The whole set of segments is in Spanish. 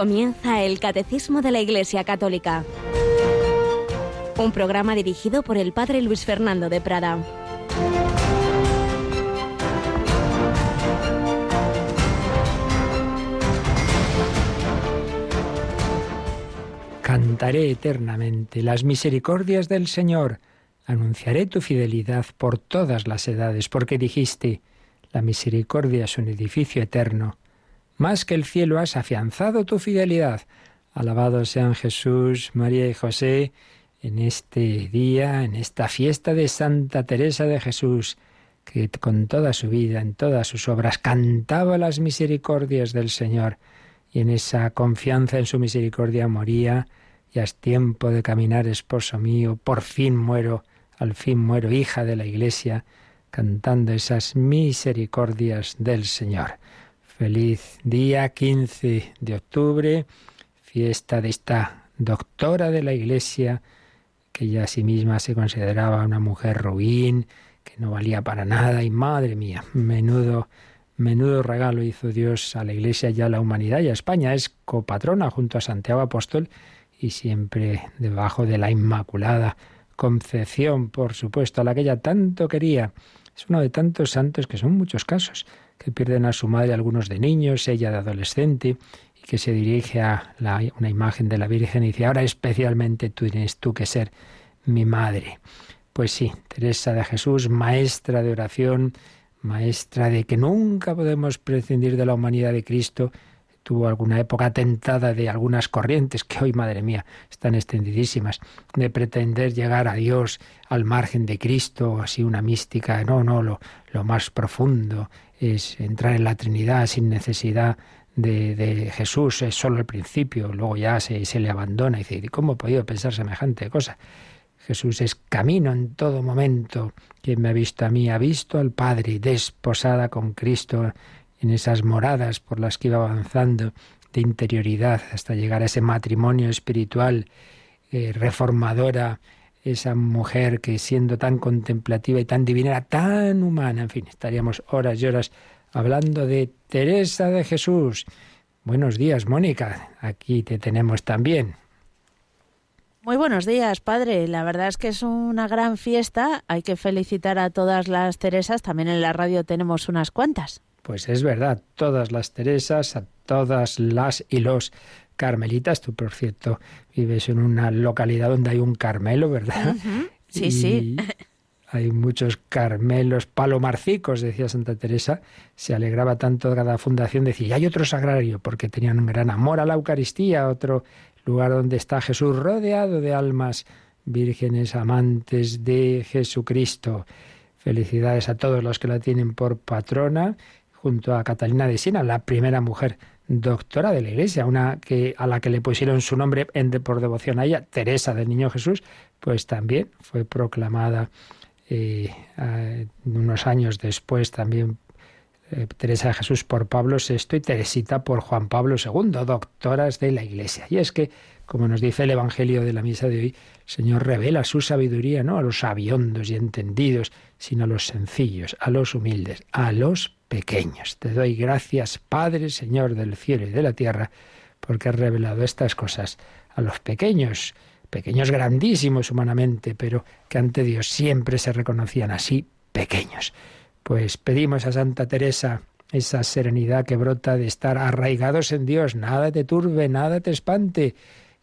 Comienza el Catecismo de la Iglesia Católica. Un programa dirigido por el Padre Luis Fernando de Prada. Cantaré eternamente las misericordias del Señor. Anunciaré tu fidelidad por todas las edades, porque dijiste, la misericordia es un edificio eterno más que el cielo has afianzado tu fidelidad. Alabados sean Jesús, María y José en este día, en esta fiesta de Santa Teresa de Jesús, que con toda su vida, en todas sus obras, cantaba las misericordias del Señor y en esa confianza en su misericordia moría. Ya es tiempo de caminar, esposo mío, por fin muero, al fin muero, hija de la Iglesia, cantando esas misericordias del Señor. Feliz día 15 de octubre, fiesta de esta doctora de la Iglesia, que ella a sí misma se consideraba una mujer ruin, que no valía para nada, y madre mía, menudo, menudo regalo hizo Dios a la Iglesia y a la humanidad y a España. Es copatrona junto a Santiago Apóstol y siempre debajo de la Inmaculada Concepción, por supuesto, a la que ella tanto quería. Es uno de tantos santos que son muchos casos que pierden a su madre algunos de niños, ella de adolescente, y que se dirige a una imagen de la Virgen y dice, ahora especialmente tú tienes tú que ser mi madre. Pues sí, Teresa de Jesús, maestra de oración, maestra de que nunca podemos prescindir de la humanidad de Cristo, tuvo alguna época tentada de algunas corrientes que hoy, madre mía, están extendidísimas, de pretender llegar a Dios al margen de Cristo, así una mística, no, no, lo, lo más profundo, es entrar en la Trinidad sin necesidad de, Jesús, es solo el principio, luego ya se, se le abandona y dice, ¿cómo he podido pensar semejante cosa? Jesús es camino en todo momento. Quien me ha visto a mí ha visto al Padre, desposada con Cristo en esas moradas por las que iba avanzando de interioridad hasta llegar a ese matrimonio espiritual eh, reformadora esa mujer que siendo tan contemplativa y tan divina era tan humana. En fin, estaríamos horas y horas hablando de Teresa de Jesús. Buenos días, Mónica. Aquí te tenemos también. Muy buenos días, padre. La verdad es que es una gran fiesta. Hay que felicitar a todas las Teresas. También en la radio tenemos unas cuantas. Pues es verdad, todas las Teresas, a todas las y los carmelitas. Tú, por cierto, vives en una localidad donde hay un Carmelo, ¿verdad? Sí, sí. Hay muchos Carmelos, palomarcicos, decía Santa Teresa. Se alegraba tanto de cada fundación, decía, y hay otro sagrario, porque tenían un gran amor a la Eucaristía, otro lugar donde está Jesús rodeado de almas vírgenes amantes de Jesucristo. Felicidades a todos los que la tienen por patrona, junto a Catalina de Siena, la primera mujer doctora de la Iglesia, una que a la que le pusieron su nombre en, por devoción a ella, Teresa del Niño Jesús, pues también fue proclamada eh, unos años después también eh, Teresa de Jesús por Pablo VI y Teresita por Juan Pablo II, doctoras de la Iglesia. Y es que, como nos dice el Evangelio de la misa de hoy, el Señor revela su sabiduría no a los sabiondos y entendidos, sino a los sencillos, a los humildes, a los pequeños. Te doy gracias, Padre, Señor del cielo y de la tierra, porque has revelado estas cosas a los pequeños, pequeños grandísimos humanamente, pero que ante Dios siempre se reconocían así pequeños. Pues pedimos a Santa Teresa esa serenidad que brota de estar arraigados en Dios, nada te turbe, nada te espante,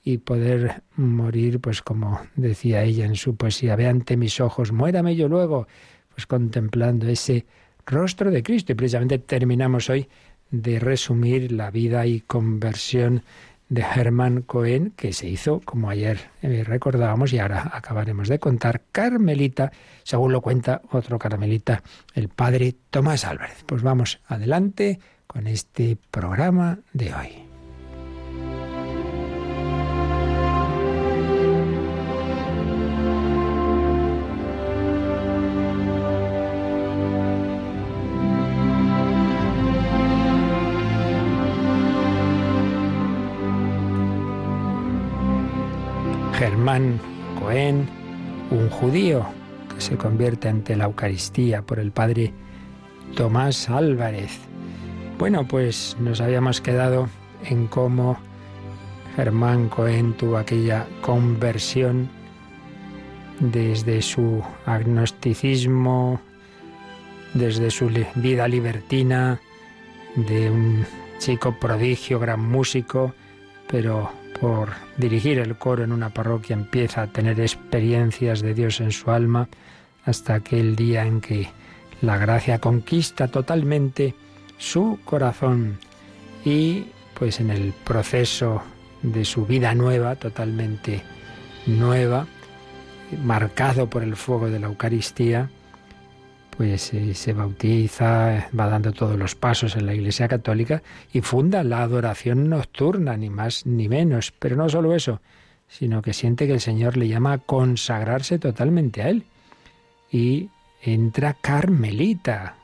y poder morir, pues como decía ella en su poesía, ve ante mis ojos, muérame yo luego, pues contemplando ese rostro de Cristo. Y precisamente terminamos hoy de resumir la vida y conversión de Hermann Cohen, que se hizo, como ayer eh, recordábamos, y ahora acabaremos de contar, Carmelita, según lo cuenta otro Carmelita, el padre Tomás Álvarez. Pues vamos adelante con este programa de hoy. Germán Cohen, un judío que se convierte ante la Eucaristía por el padre Tomás Álvarez. Bueno, pues nos habíamos quedado en cómo Germán Cohen tuvo aquella conversión desde su agnosticismo, desde su vida libertina, de un chico prodigio, gran músico, pero por dirigir el coro en una parroquia empieza a tener experiencias de Dios en su alma hasta aquel día en que la gracia conquista totalmente su corazón y pues en el proceso de su vida nueva, totalmente nueva, marcado por el fuego de la Eucaristía, pues eh, se bautiza, va dando todos los pasos en la Iglesia Católica y funda la adoración nocturna, ni más ni menos. Pero no solo eso, sino que siente que el Señor le llama a consagrarse totalmente a Él. Y entra Carmelita,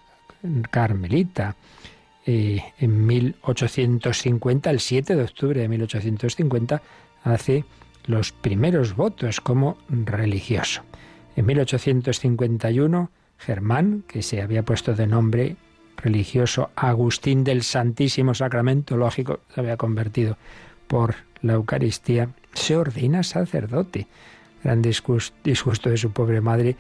Carmelita. Eh, en 1850, el 7 de octubre de 1850, hace los primeros votos como religioso. En 1851, Germán, que se había puesto de nombre religioso Agustín del Santísimo Sacramento, lógico, se había convertido por la Eucaristía, se ordena sacerdote. Gran disgusto de su pobre madre,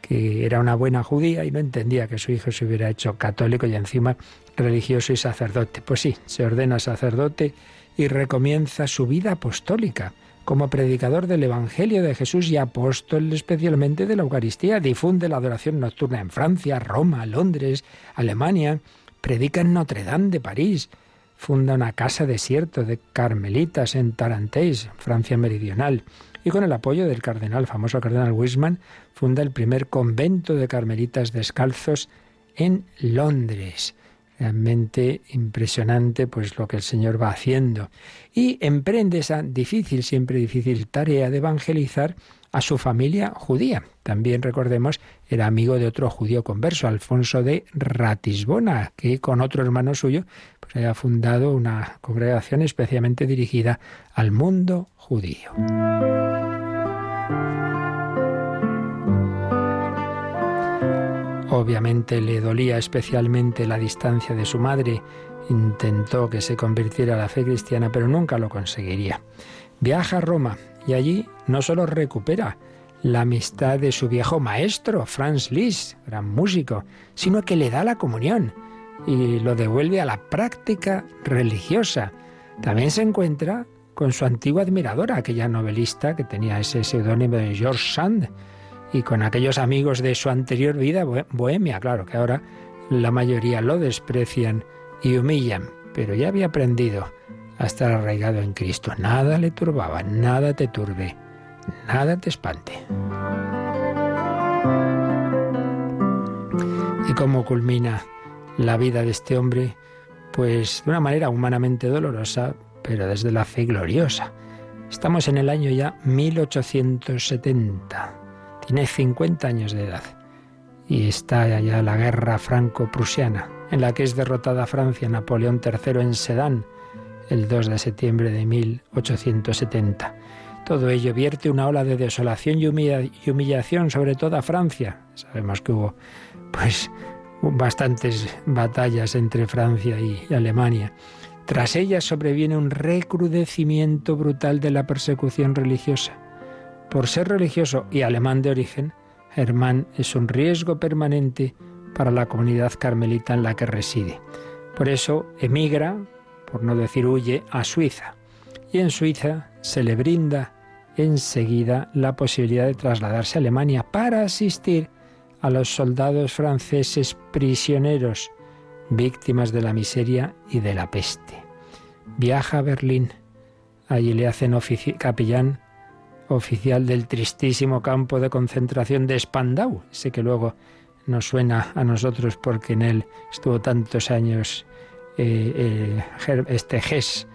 que era una buena judía y no entendía que su hijo se hubiera hecho católico y encima religioso y sacerdote. Pues sí, se ordena sacerdote y recomienza su vida apostólica como predicador del Evangelio de Jesús y apóstol especialmente de la Eucaristía. Difunde la adoración nocturna en Francia, Roma, Londres, Alemania. Predica en Notre Dame de París. Funda una casa desierto de carmelitas en Tarantéis, Francia meridional. Y con el apoyo del cardenal, famoso cardenal Wisman, funda el primer convento de carmelitas descalzos en Londres. Realmente impresionante pues lo que el Señor va haciendo. Y emprende esa difícil, siempre difícil tarea de evangelizar a su familia judía. También recordemos, era amigo de otro judío converso, Alfonso de Ratisbona, que con otro hermano suyo pues había fundado una congregación especialmente dirigida al mundo judío. Obviamente le dolía especialmente la distancia de su madre. Intentó que se convirtiera a la fe cristiana, pero nunca lo conseguiría. Viaja a Roma y allí no solo recupera la amistad de su viejo maestro, Franz Liszt, gran músico, sino que le da la comunión y lo devuelve a la práctica religiosa. También se encuentra con su antigua admiradora, aquella novelista que tenía ese seudónimo de George Sand, y con aquellos amigos de su anterior vida bohemia, claro que ahora la mayoría lo desprecian y humillan, pero ya había aprendido a estar arraigado en Cristo. Nada le turbaba, nada te turbe, nada te espante. ¿Y cómo culmina la vida de este hombre? Pues de una manera humanamente dolorosa, pero desde la fe gloriosa. Estamos en el año ya 1870. Tiene 50 años de edad y está ya la guerra franco-prusiana, en la que es derrotada Francia, Napoleón III en Sedán, el 2 de septiembre de 1870. Todo ello vierte una ola de desolación y, humillación sobre toda Francia. Sabemos que hubo, pues, bastantes batallas entre Francia y Alemania. Tras ellas sobreviene un recrudecimiento brutal de la persecución religiosa. Por ser religioso y alemán de origen, Germán es un riesgo permanente para la comunidad carmelita en la que reside. Por eso emigra, por no decir huye, a Suiza. Y en Suiza se le brinda enseguida la posibilidad de trasladarse a Alemania para asistir a los soldados franceses prisioneros, víctimas de la miseria y de la peste. Viaja a Berlín. Allí le hacen capellán oficial del tristísimo campo de concentración de Spandau, ese que luego nos suena a nosotros porque en él estuvo tantos años eh, eh, este Hess,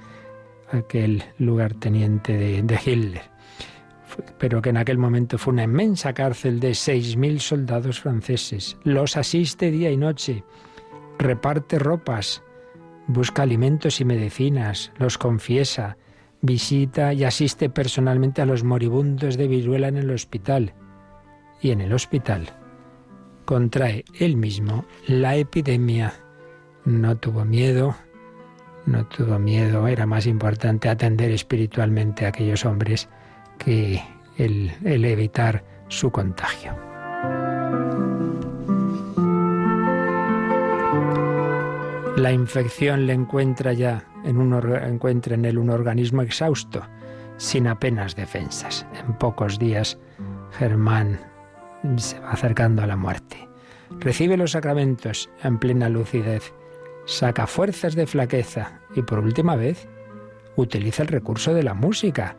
aquel lugarteniente de, de Hitler, pero que en aquel momento fue una inmensa cárcel de 6.000 soldados franceses. Los asiste día y noche, reparte ropas, busca alimentos y medicinas, los confiesa, visita y asiste personalmente a los moribundos de viruela en el hospital. Y en el hospital contrae él mismo la epidemia. No tuvo miedo, no tuvo miedo, era más importante atender espiritualmente a aquellos hombres que el, evitar su contagio. La infección le encuentra ya en un encuentra en él un organismo exhausto, sin apenas defensas. En pocos días Germán se va acercando a la muerte. Recibe los sacramentos en plena lucidez, saca fuerzas de flaqueza y por última vez utiliza el recurso de la música.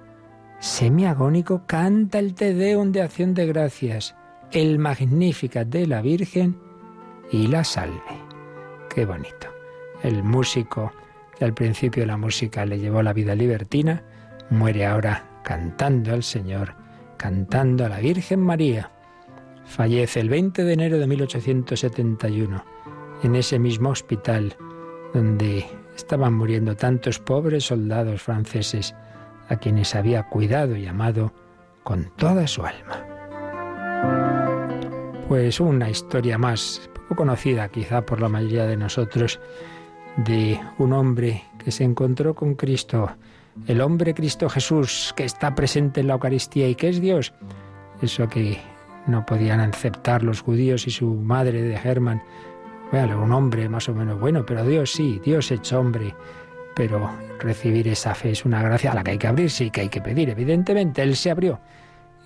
Semiagónico canta el Te Deum de acción de gracias, el Magnificat de la Virgen y la Salve. Qué bonito. El músico que al principio la música le llevó la vida libertina, muere ahora cantando al Señor, cantando a la Virgen María. Fallece el 20 de enero de 1871 en ese mismo hospital donde estaban muriendo tantos pobres soldados franceses a quienes había cuidado y amado con toda su alma. Pues una historia más, poco conocida quizá por la mayoría de nosotros, de un hombre que se encontró con Cristo, el hombre Cristo Jesús, que está presente en la Eucaristía y que es Dios. Eso que no podían aceptar los judíos y su madre de Germán. Bueno, un hombre más o menos bueno, pero Dios sí, Dios hecho hombre. Pero recibir esa fe es una gracia a la que hay que abrirse y que hay que pedir. Evidentemente, Él se abrió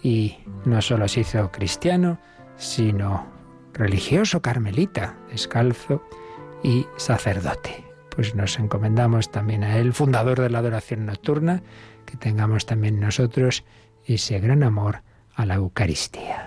y no solo se hizo cristiano, sino religioso, carmelita, descalzo y sacerdote. Pues nos encomendamos también a Él, fundador de la adoración nocturna, que tengamos también nosotros ese gran amor a la Eucaristía.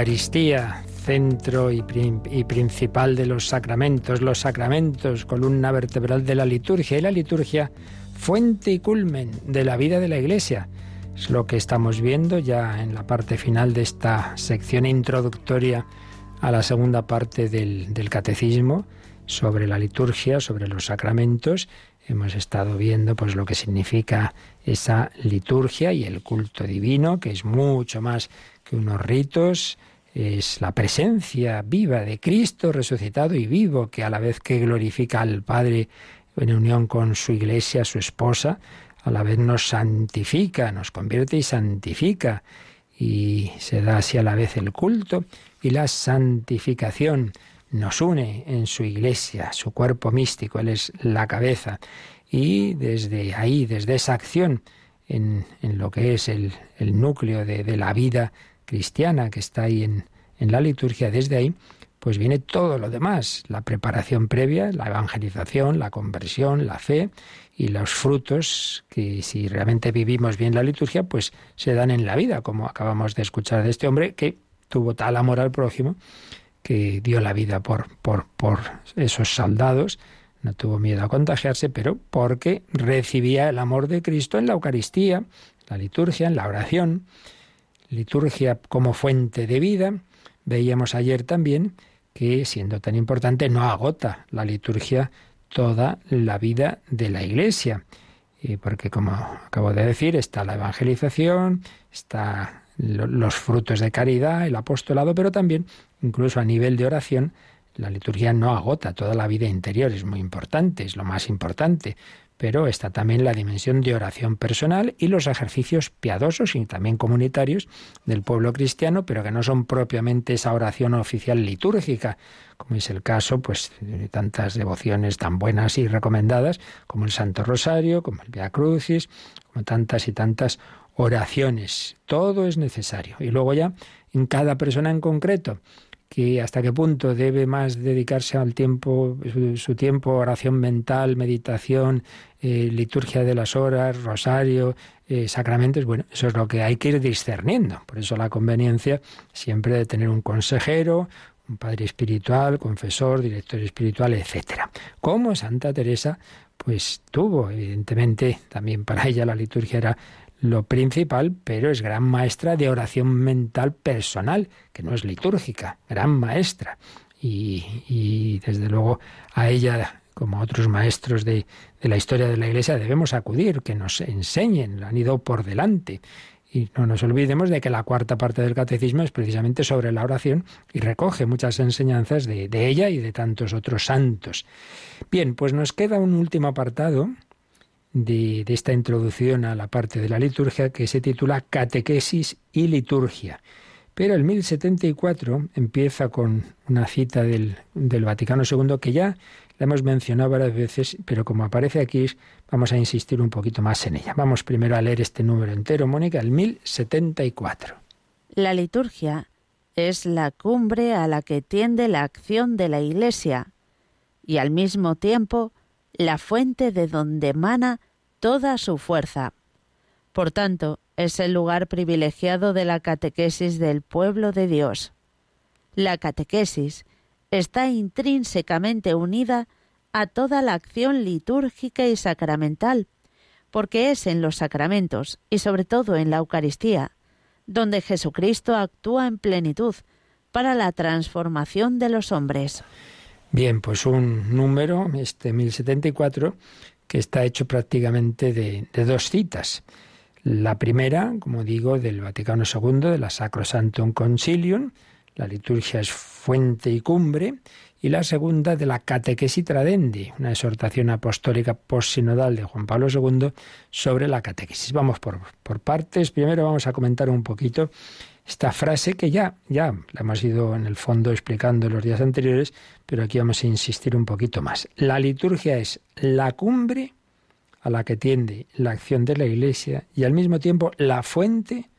Eucaristía, centro y, principal de los sacramentos, los sacramentos, columna vertebral de la liturgia y la liturgia, fuente y culmen de la vida de la Iglesia. Es lo que estamos viendo ya en la parte final de esta sección introductoria a la segunda parte del, del catecismo sobre la liturgia, sobre los sacramentos. Hemos estado viendo pues lo que significa esa liturgia y el culto divino, que es mucho más que unos ritos, es la presencia viva de Cristo resucitado y vivo, que a la vez que glorifica al Padre en unión con su iglesia, su esposa, a la vez nos santifica, nos convierte y santifica, y se da así a la vez el culto y la santificación. Nos une en su iglesia, su cuerpo místico, Él es la cabeza. Y desde ahí, desde esa acción, en, lo que es el, núcleo de, de la vida cristiana que está ahí en, en la liturgia, desde ahí, pues viene todo lo demás, la preparación previa, la evangelización, la conversión, la fe y los frutos que si realmente vivimos bien la liturgia, pues se dan en la vida, como acabamos de escuchar de este hombre que tuvo tal amor al prójimo que dio la vida por, por, por esos soldados, no tuvo miedo a contagiarse, pero porque recibía el amor de Cristo en la Eucaristía, la liturgia, en la oración liturgia como fuente de vida. Veíamos ayer también que, siendo tan importante, no agota la liturgia toda la vida de la Iglesia. Y porque, como acabo de decir, está la evangelización, está los frutos de caridad, el apostolado, pero también, incluso a nivel de oración, la liturgia no agota toda la vida interior, es muy importante, es lo más importante, pero está también la dimensión de oración personal y los ejercicios piadosos y también comunitarios del pueblo cristiano, pero que no son propiamente esa oración oficial litúrgica, como es el caso pues de tantas devociones tan buenas y recomendadas como el Santo Rosario, como el Via Crucis, como tantas y tantas oraciones. Todo es necesario. Y luego ya en cada persona en concreto que hasta qué punto debe más dedicarse al tiempo, su, tiempo, oración mental, meditación, eh, liturgia de las horas, rosario, eh, sacramentos, bueno, eso es lo que hay que ir discerniendo. Por eso la conveniencia siempre de tener un consejero, un padre espiritual, confesor, director espiritual, etc. Como Santa Teresa, pues tuvo, evidentemente, también para ella la liturgia era lo principal, pero es gran maestra de oración mental personal, que no es litúrgica, gran maestra. Y, desde luego a ella, como a otros maestros de, de la historia de la Iglesia, debemos acudir, que nos enseñen, han ido por delante. Y no nos olvidemos de que la cuarta parte del catecismo es precisamente sobre la oración y recoge muchas enseñanzas de, ella y de tantos otros santos. Bien, pues nos queda un último apartado de, esta introducción a la parte de la liturgia que se titula Catequesis y Liturgia. Pero el 1074 empieza con una cita del, del Vaticano II que ya la hemos mencionado varias veces, pero como aparece aquí, vamos a insistir un poquito más en ella. Vamos primero a leer este número entero, Mónica, el 1074. La liturgia es la cumbre a la que tiende la acción de la Iglesia y al mismo tiempo la fuente de donde emana toda su fuerza. Por tanto, es el lugar privilegiado de la catequesis del pueblo de Dios. La catequesis está intrínsecamente unida a toda la acción litúrgica y sacramental, porque es en los sacramentos y sobre todo en la Eucaristía donde Jesucristo actúa en plenitud para la transformación de los hombres. Bien, pues un número, este 1074, que está hecho prácticamente de, dos citas. La primera, como digo, del Vaticano II, de la Sacrosanctum Concilium, la liturgia es fuente y cumbre, y la segunda de la Catequesis Tradendi, una exhortación apostólica postsinodal de Juan Pablo II sobre la catequesis. Vamos por partes. Primero vamos a comentar un poquito esta frase que ya, ya la hemos ido en el fondo explicando en los días anteriores, pero aquí vamos a insistir un poquito más. La liturgia es la cumbre a la que tiende la acción de la Iglesia y al mismo tiempo la fuente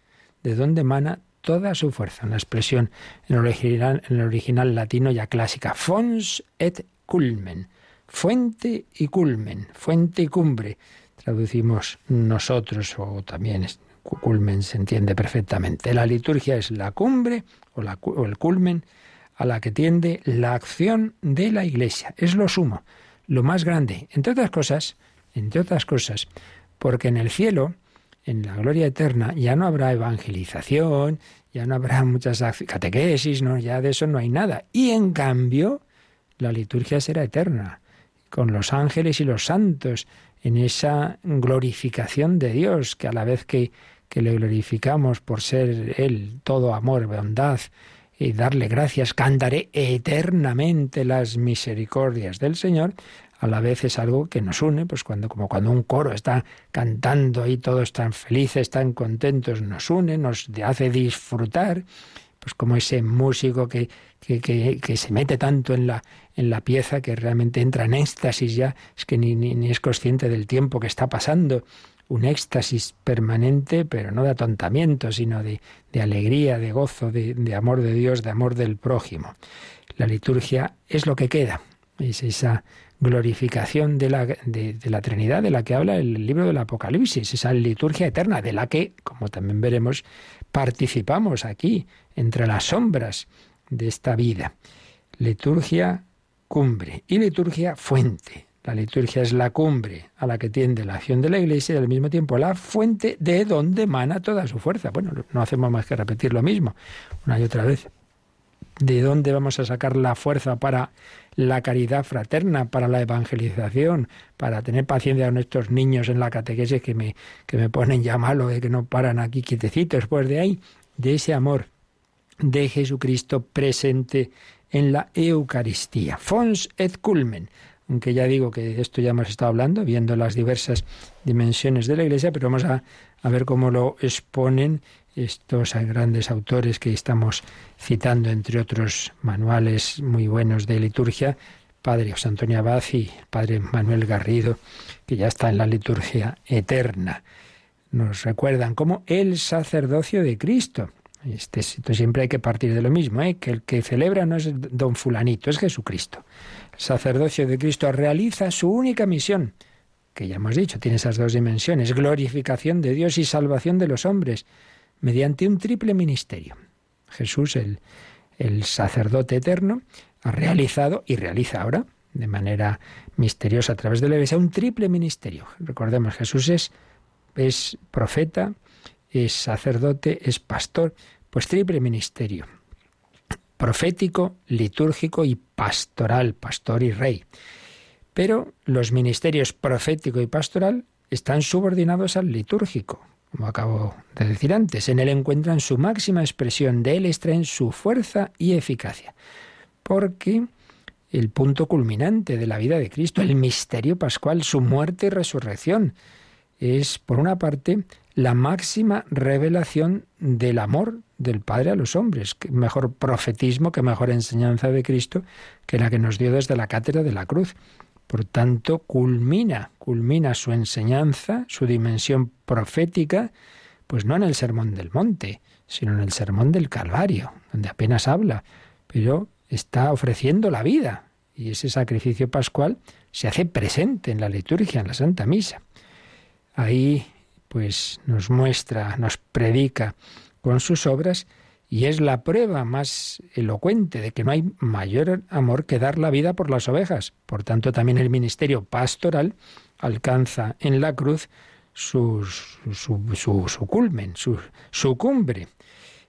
de donde emana toda su fuerza. Una expresión en el original, en el original latino ya clásica. Fons et culmen. Fuente y culmen. Fuente y cumbre. Traducimos nosotros o también culmen se entiende perfectamente. La liturgia es la cumbre o, la, el culmen a la que tiende la acción de la Iglesia. Es lo sumo, lo más grande. Entre otras cosas, entre otras cosas, porque en el cielo en la gloria eterna ya no habrá evangelización, ya no habrá muchas catequesis, no, ya de eso no hay nada. Y en cambio, la liturgia será eterna, con los ángeles y los santos, en esa glorificación de Dios, que a la vez que, que le glorificamos por ser Él todo amor, bondad, y darle gracias, cantaré eternamente las misericordias del Señor, a la vez es algo que nos une, pues cuando, como cuando un coro está cantando y todos están felices, están contentos, nos une, nos hace disfrutar, pues como ese músico que, que, que, se mete tanto en la, en la pieza que realmente entra en éxtasis ya, es que ni, ni, es consciente del tiempo que está pasando. Un éxtasis permanente, pero no de atontamiento, sino de, de alegría, de gozo, de, de, amor de Dios, de amor del prójimo. La liturgia es lo que queda, es esa glorificación de la, de, la Trinidad de la que habla el libro del Apocalipsis, esa liturgia eterna de la que, como también veremos, participamos aquí, entre las sombras de esta vida. Liturgia cumbre y liturgia fuente. La liturgia es la cumbre a la que tiende la acción de la Iglesia y al mismo tiempo la fuente de donde emana toda su fuerza. Bueno, no hacemos más que repetir lo mismo una y otra vez. ¿De dónde vamos a sacar la fuerza para la caridad fraterna, para la evangelización, para tener paciencia con estos niños en la catequesis que me, que me ponen ya malo, de que no paran aquí quietecitos? Pues de ahí, de ese amor de Jesucristo presente en la Eucaristía. Fons et culmen. Aunque ya digo que de esto ya hemos estado hablando, viendo las diversas dimensiones de la Iglesia, pero vamos a, a ver cómo lo exponen estos grandes autores que estamos citando, entre otros manuales muy buenos de liturgia, Padre José Antonio Abad y Padre Manuel Garrido, que ya está en la liturgia eterna. Nos recuerdan como el sacerdocio de Cristo. Este, esto siempre hay que partir de lo mismo, ¿eh? que el que celebra no es don fulanito, es Jesucristo. El sacerdocio de Cristo realiza su única misión, que ya hemos dicho, tiene esas dos dimensiones, glorificación de Dios y salvación de los hombres mediante un triple ministerio. Jesús, el, el sacerdote eterno, ha realizado y realiza ahora de manera misteriosa a través de la iglesia un triple ministerio. Recordemos, Jesús es, es profeta, es sacerdote, es pastor, pues triple ministerio. Profético, litúrgico y pastoral, pastor y rey. Pero los ministerios profético y pastoral están subordinados al litúrgico, como acabo de decir antes. En él encuentran su máxima expresión, de él extraen su fuerza y eficacia. Porque el punto culminante de la vida de Cristo, el misterio pascual, su muerte y resurrección, es, por una parte, la máxima revelación del amor del Padre a los hombres. Mejor profetismo, qué mejor enseñanza de Cristo que la que nos dio desde la cátedra de la cruz. Por tanto, culmina, culmina su enseñanza, su dimensión profética, pues no en el sermón del monte, sino en el sermón del Calvario, donde apenas habla, pero está ofreciendo la vida. Y ese sacrificio pascual se hace presente en la liturgia, en la Santa Misa. Ahí pues nos muestra, nos predica con sus obras y es la prueba más elocuente de que no hay mayor amor que dar la vida por las ovejas. Por tanto, también el ministerio pastoral alcanza en la cruz su, su, culmen, su, su cumbre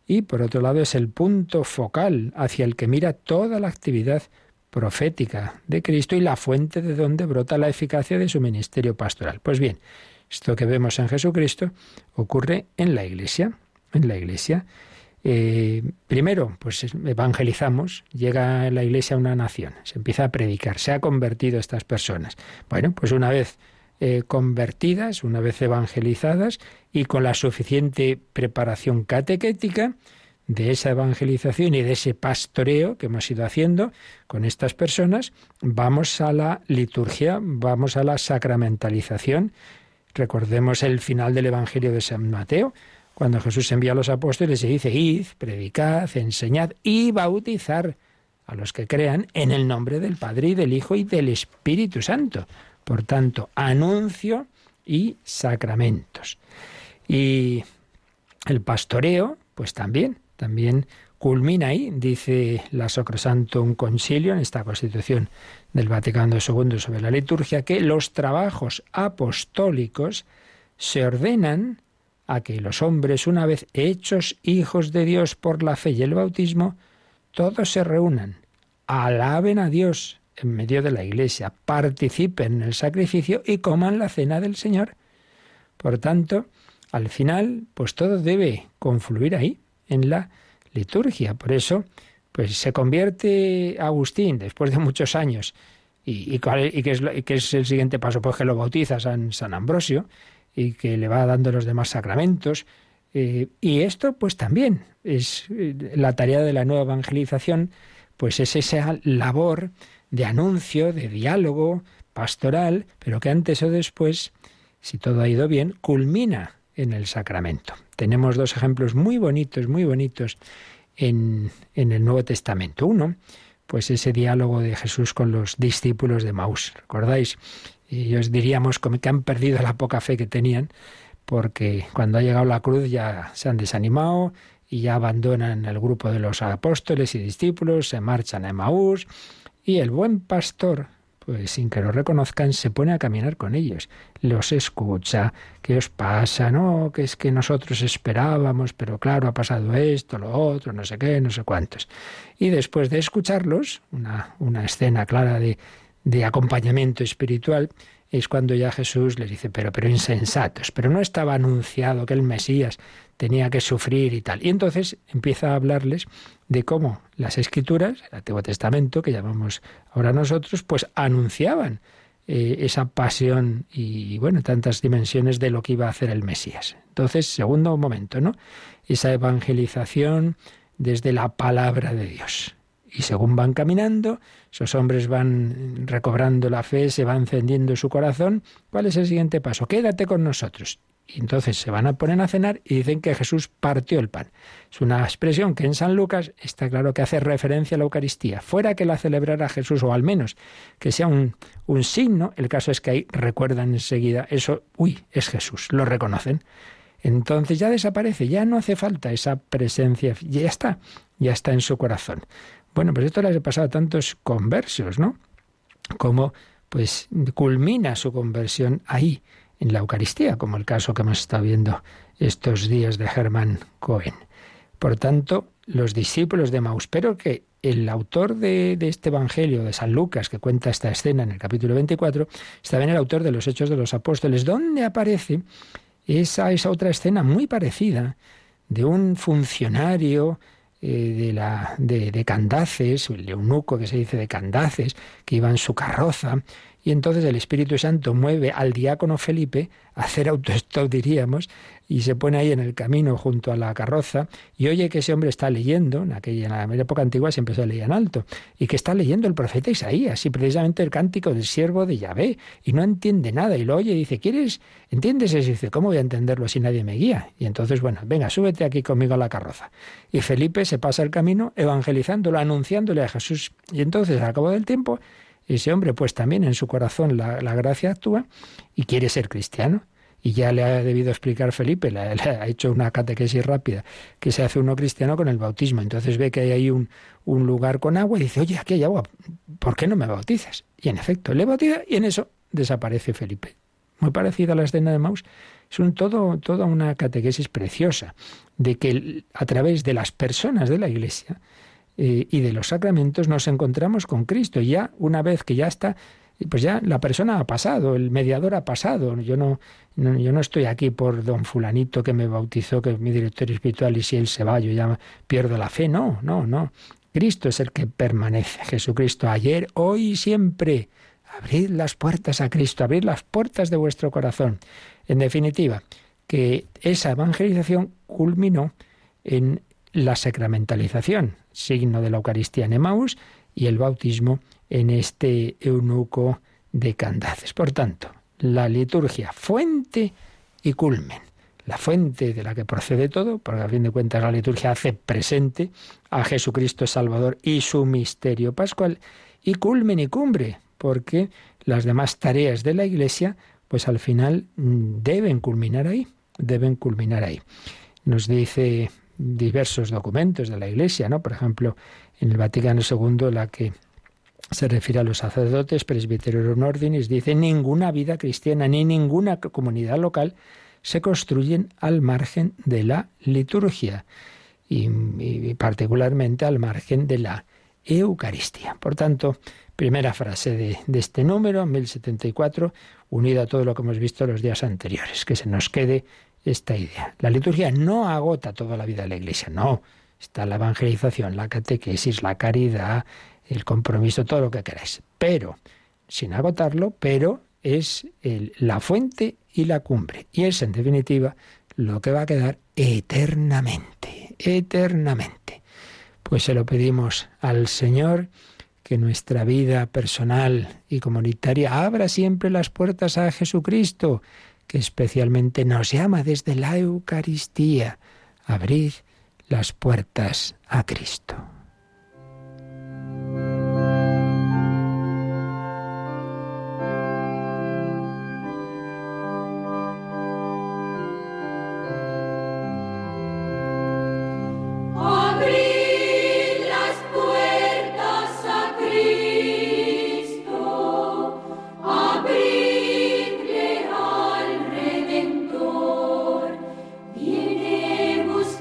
y por otro lado es el punto focal hacia el que mira toda la actividad profética de Cristo y la fuente de donde brota la eficacia de su ministerio pastoral. Pues bien, esto que vemos en Jesucristo ocurre en la Iglesia, en la Iglesia. Eh, primero, pues evangelizamos, llega la Iglesia a una nación, se empieza a predicar, se ha convertido estas personas. Bueno, pues una vez eh, convertidas, una vez evangelizadas y con la suficiente preparación catequética de esa evangelización y de ese pastoreo que hemos ido haciendo con estas personas, vamos a la liturgia, vamos a la sacramentalización. Recordemos el final del Evangelio de San Mateo, cuando Jesús envía a los apóstoles y dice, id, predicad, enseñad y bautizar a los que crean en el nombre del Padre y del Hijo y del Espíritu Santo. Por tanto, anuncio y sacramentos. Y el pastoreo, pues también, también culmina ahí, dice la un Concilio en esta Constitución del Vaticano II sobre la liturgia, que los trabajos apostólicos se ordenan a que los hombres, una vez hechos hijos de Dios por la fe y el bautismo, todos se reúnan, alaben a Dios en medio de la iglesia, participen en el sacrificio y coman la cena del Señor. Por tanto, al final, pues todo debe confluir ahí, en la liturgia. Por eso, pues se convierte Agustín después de muchos años. ¿Y, y, qué, es, es, el siguiente paso? Pues que lo bautiza San, San Ambrosio y que le va dando los demás sacramentos. Eh, y esto, pues también es eh, la tarea de la nueva evangelización, pues es esa labor de anuncio, de diálogo pastoral, pero que antes o después, si todo ha ido bien, culmina en el sacramento. Tenemos dos ejemplos muy bonitos, muy bonitos en, en el Nuevo Testamento. Uno, pues ese diálogo de Jesús con los discípulos de Maús. ¿Recordáis? Y os diríamos que han perdido la poca fe que tenían, porque cuando ha llegado la cruz ya se han desanimado y ya abandonan el grupo de los apóstoles y discípulos, se marchan a Maús y el buen pastor, pues sin que lo reconozcan, se pone a caminar con ellos, los escucha, ¿qué os pasa? No, que es que nosotros esperábamos, pero claro, ha pasado esto, lo otro, no sé qué, no sé cuántos. Y después de escucharlos, una, una escena clara de, de acompañamiento espiritual, es cuando ya Jesús les dice, pero, pero insensatos, pero no estaba anunciado que el Mesías tenía que sufrir y tal. Y entonces empieza a hablarles de cómo las escrituras, el Antiguo Testamento, que llamamos ahora nosotros, pues anunciaban eh, esa pasión y, bueno, tantas dimensiones de lo que iba a hacer el Mesías. Entonces, segundo momento, ¿no? Esa evangelización desde la palabra de Dios. Y según van caminando, esos hombres van recobrando la fe, se va encendiendo su corazón. ¿Cuál es el siguiente paso? Quédate con nosotros. Y entonces se van a poner a cenar y dicen que Jesús partió el pan. Es una expresión que en San Lucas está claro que hace referencia a la Eucaristía. Fuera que la celebrara Jesús, o al menos que sea un, un signo, el caso es que ahí recuerdan enseguida eso, uy, es Jesús, lo reconocen. entonces ya desaparece, ya no hace falta esa presencia, ya está, ya está en su corazón. Bueno, pues esto le ha pasado a tantos conversos, ¿no? Como pues culmina su conversión ahí, en la Eucaristía, como el caso que hemos estado viendo estos días de Germán Cohen. Por tanto, los discípulos de Maús, pero que el autor de, este Evangelio de San Lucas, que cuenta esta escena en el capítulo 24, está también el autor de los Hechos de los Apóstoles, donde aparece esa, esa otra escena muy parecida de un funcionario eh, de, la, de, Candaces, el eunuco que se dice de Candaces, que iba en su carroza y entonces el Espíritu Santo mueve al diácono Felipe a hacer autostop, diríamos, y se pone ahí en el camino junto a la carroza y oye que ese hombre está leyendo, en aquella en la época antigua se leía en alto, y que está leyendo el profeta Isaías y precisamente el cántico del siervo de Yahvé, y no entiende nada, y lo oye y dice, ¿quieres? ¿Entiendes? Y dice, ¿cómo voy a entenderlo si nadie me guía? Y entonces, bueno, venga, súbete aquí conmigo a la carroza. Y Felipe se pasa el camino evangelizándolo, anunciándole a Jesús. Y entonces, al cabo del tiempo, ese hombre, pues también en su corazón la, gracia actúa y quiere ser cristiano. Y ya le ha debido explicar Felipe, le, ha hecho una catequesis rápida, que se hace uno cristiano con el bautismo. Entonces ve que hay ahí un, un lugar con agua y dice, oye, aquí hay agua, ¿por qué no me bautizas? Y en efecto, le bautiza y en eso desaparece Felipe. Muy parecida a la escena de Maus. Es un todo, toda una catequesis preciosa de que a través de las personas de la Iglesia eh, y de los sacramentos nos encontramos con Cristo. Y ya una vez que ya está, pues ya la persona ha pasado, el mediador ha pasado. Yo no, yo no estoy aquí por don fulanito que me bautizó, que es mi director espiritual, y si él se va, yo ya pierdo la fe. No, no, no. Cristo es el que permanece. Jesucristo ayer, hoy y siempre. Abrid las puertas a Cristo, abrid las puertas de vuestro corazón. En definitiva, que esa evangelización culminó en la sacramentalización, signo de la Eucaristía en Emaús, y el bautismo en este eunuco de Candaces. Por tanto, la liturgia, fuente y culmen. La fuente de la que procede todo, porque a fin de cuentas la liturgia hace presente a Jesucristo Salvador y su misterio pascual, y culmen y cumbre, porque las demás tareas de la Iglesia, pues al final mm, deben culminar ahí, deben culminar ahí. Nos dice diversos documentos de la Iglesia, ¿no? Por ejemplo, en el Vaticano II, la que se refiere a los sacerdotes, presbiteros ordinis, dice ninguna vida cristiana ni ninguna comunidad local se construyen al margen de la liturgia y, particularmente al margen de la Eucaristía. Por tanto, primera frase de, de, este número, 1074, unida a todo lo que hemos visto los días anteriores, que se nos quede esta idea. La liturgia no agota toda la vida de la Iglesia, no. Está la evangelización, la catequesis, la caridad, el compromiso, todo lo que queráis. Pero, sin agotarlo, pero es la fuente y la cumbre. Y es, en definitiva, lo que va a quedar eternamente, eternamente. Pues se lo pedimos al Señor que nuestra vida personal y comunitaria abra siempre las puertas a Jesucristo que especialmente nos llama desde la Eucaristía. Abrid las puertas a Cristo.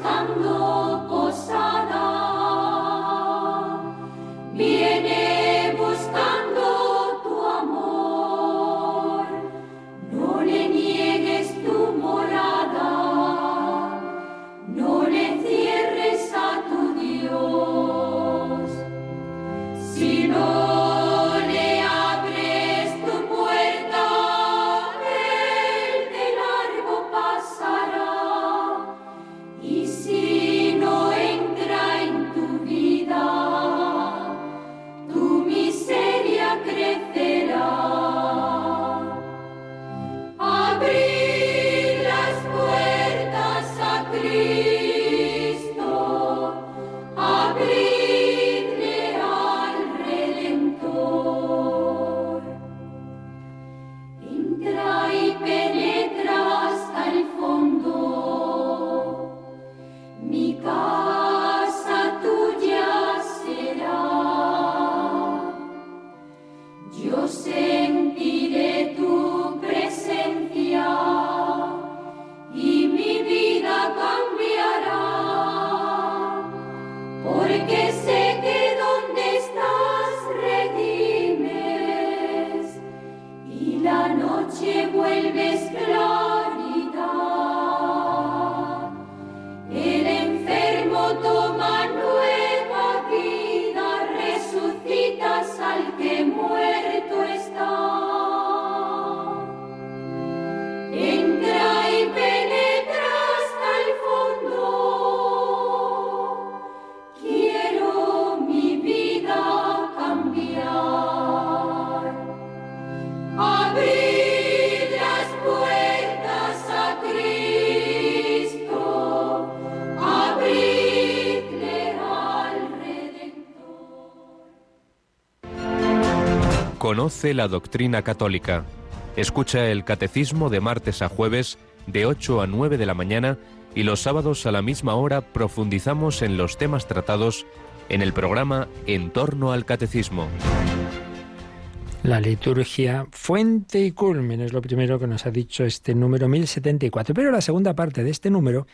感動。Conoce la doctrina católica. Escucha el catecismo de martes a jueves de 8 a 9 de la mañana y los sábados a la misma hora profundizamos en los temas tratados en el programa En torno al catecismo. La liturgia, fuente y culmen, es lo primero que nos ha dicho este número 1074. Pero la segunda parte de este número,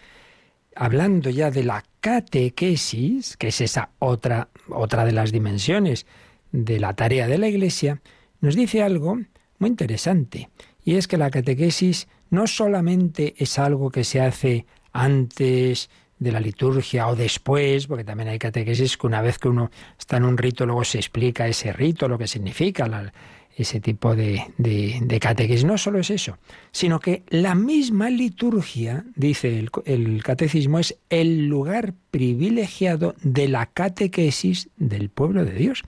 hablando ya de la catequesis, que es esa otra, otra de las dimensiones de la tarea de la Iglesia, nos dice algo muy interesante. Y es que la catequesis no solamente es algo que se hace antes de la liturgia o después, porque también hay catequesis que una vez que uno está en un rito luego se explica ese rito, lo que significa ese tipo de, catequesis. No solo es eso, sino que la misma liturgia, dice el catecismo, es el lugar privilegiado de la catequesis del pueblo de Dios.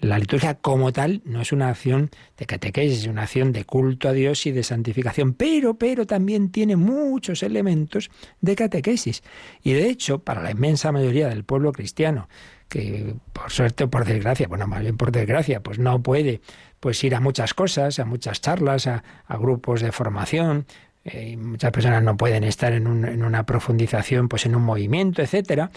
La liturgia como tal no es una acción de catequesis, es una acción de culto a Dios y de santificación, pero, pero también tiene muchos elementos de catequesis. Y de hecho, para la inmensa mayoría del pueblo cristiano, que por suerte o por desgracia, bueno, más bien por desgracia, pues no puede pues ir a muchas cosas, a muchas charlas, a, grupos de formación, eh, muchas personas no pueden estar en, en, una profundización, pues en un movimiento, etcétera.